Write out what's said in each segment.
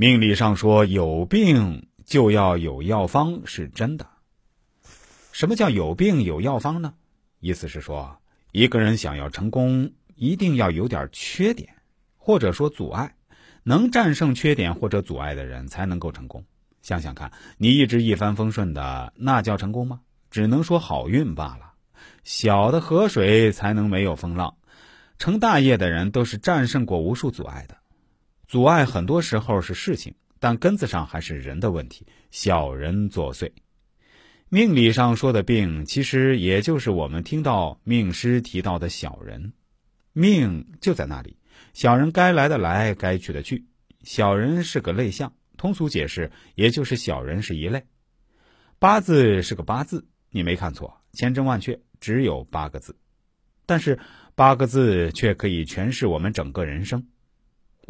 命理上说有病就要有药方是真的。什么叫有病有药方呢？意思是说，一个人想要成功，一定要有点缺点，或者说阻碍，能战胜缺点或者阻碍的人才能够成功。想想看，你一直一帆风顺的，那叫成功吗？只能说好运罢了。小的河水才能没有风浪，成大业的人都是战胜过无数阻碍的。阻碍很多时候是事情，但根子上还是人的问题，小人作祟。命理上说的病，其实也就是我们听到命师提到的小人。命就在那里，小人该来的来，该去的去。小人是个类象，通俗解释，也就是小人是一类。八字是个八字，你没看错，千真万确，只有八个字。但是八个字却可以诠释我们整个人生。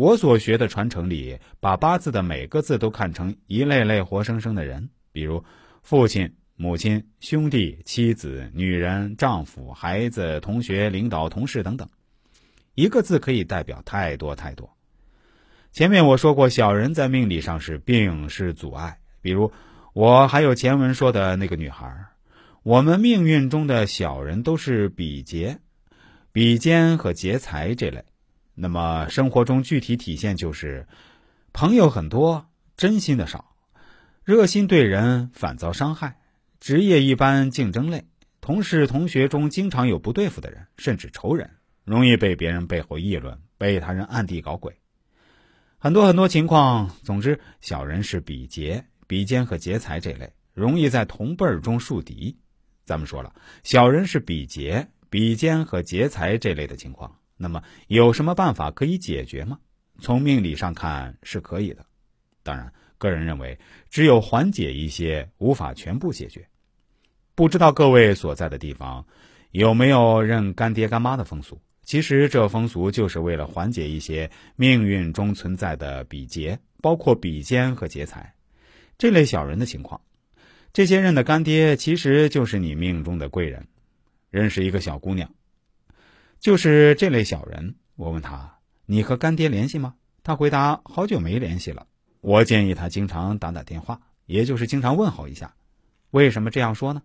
我所学的传承里，把八字的每个字都看成一类类活生生的人，比如父亲。母亲、兄弟、妻子、女人、丈夫、孩子、同学、领导、同事等等，一个字可以代表太多太多。前面我说过，小人在命理上是病，是阻碍。比如我还有前文说的那个女孩，我们命运中的小人都是比劫、比肩和劫财这类。那么生活中具体体现就是，朋友很多，真心的少，热心对人反遭伤害。职业一般，竞争类，同事同学中经常有不对付的人，甚至仇人，容易被别人背后议论，被他人暗地搞鬼，很多很多情况。总之，小人是比劫、比肩和劫财这类，容易在同辈儿中树敌。咱们说了，小人是比劫、比肩和劫财这类的情况，那么有什么办法可以解决吗？从命理上看是可以的，当然。个人认为，只有缓解一些，无法全部解决。不知道各位所在的地方有没有认干爹干妈的风俗？其实这风俗就是为了缓解一些命运中存在的比劫，包括比肩和劫财这类小人的情况。这些认的干爹其实就是你命中的贵人。认识一个小姑娘，就是这类小人。我问他：“你和干爹联系吗？”他回答：“好久没联系了。”我建议他经常打打电话，也就是经常问候一下。为什么这样说呢？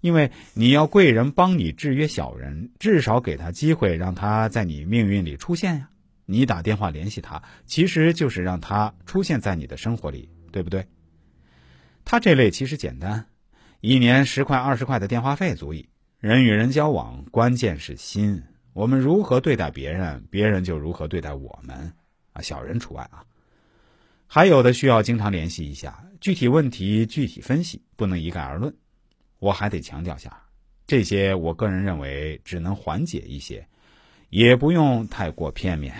因为你要贵人帮你制约小人，至少给他机会，让他在你命运里出现呀。你打电话联系他，其实就是让他出现在你的生活里，对不对？他这类其实简单，一年十块、二十块的电话费足矣。人与人交往，关键是心。我们如何对待别人，别人就如何对待我们啊，小人除外啊。还有的需要经常联系一下，具体问题具体分析，不能一概而论。我还得强调下，这些我个人认为只能缓解一些，也不用太过片面。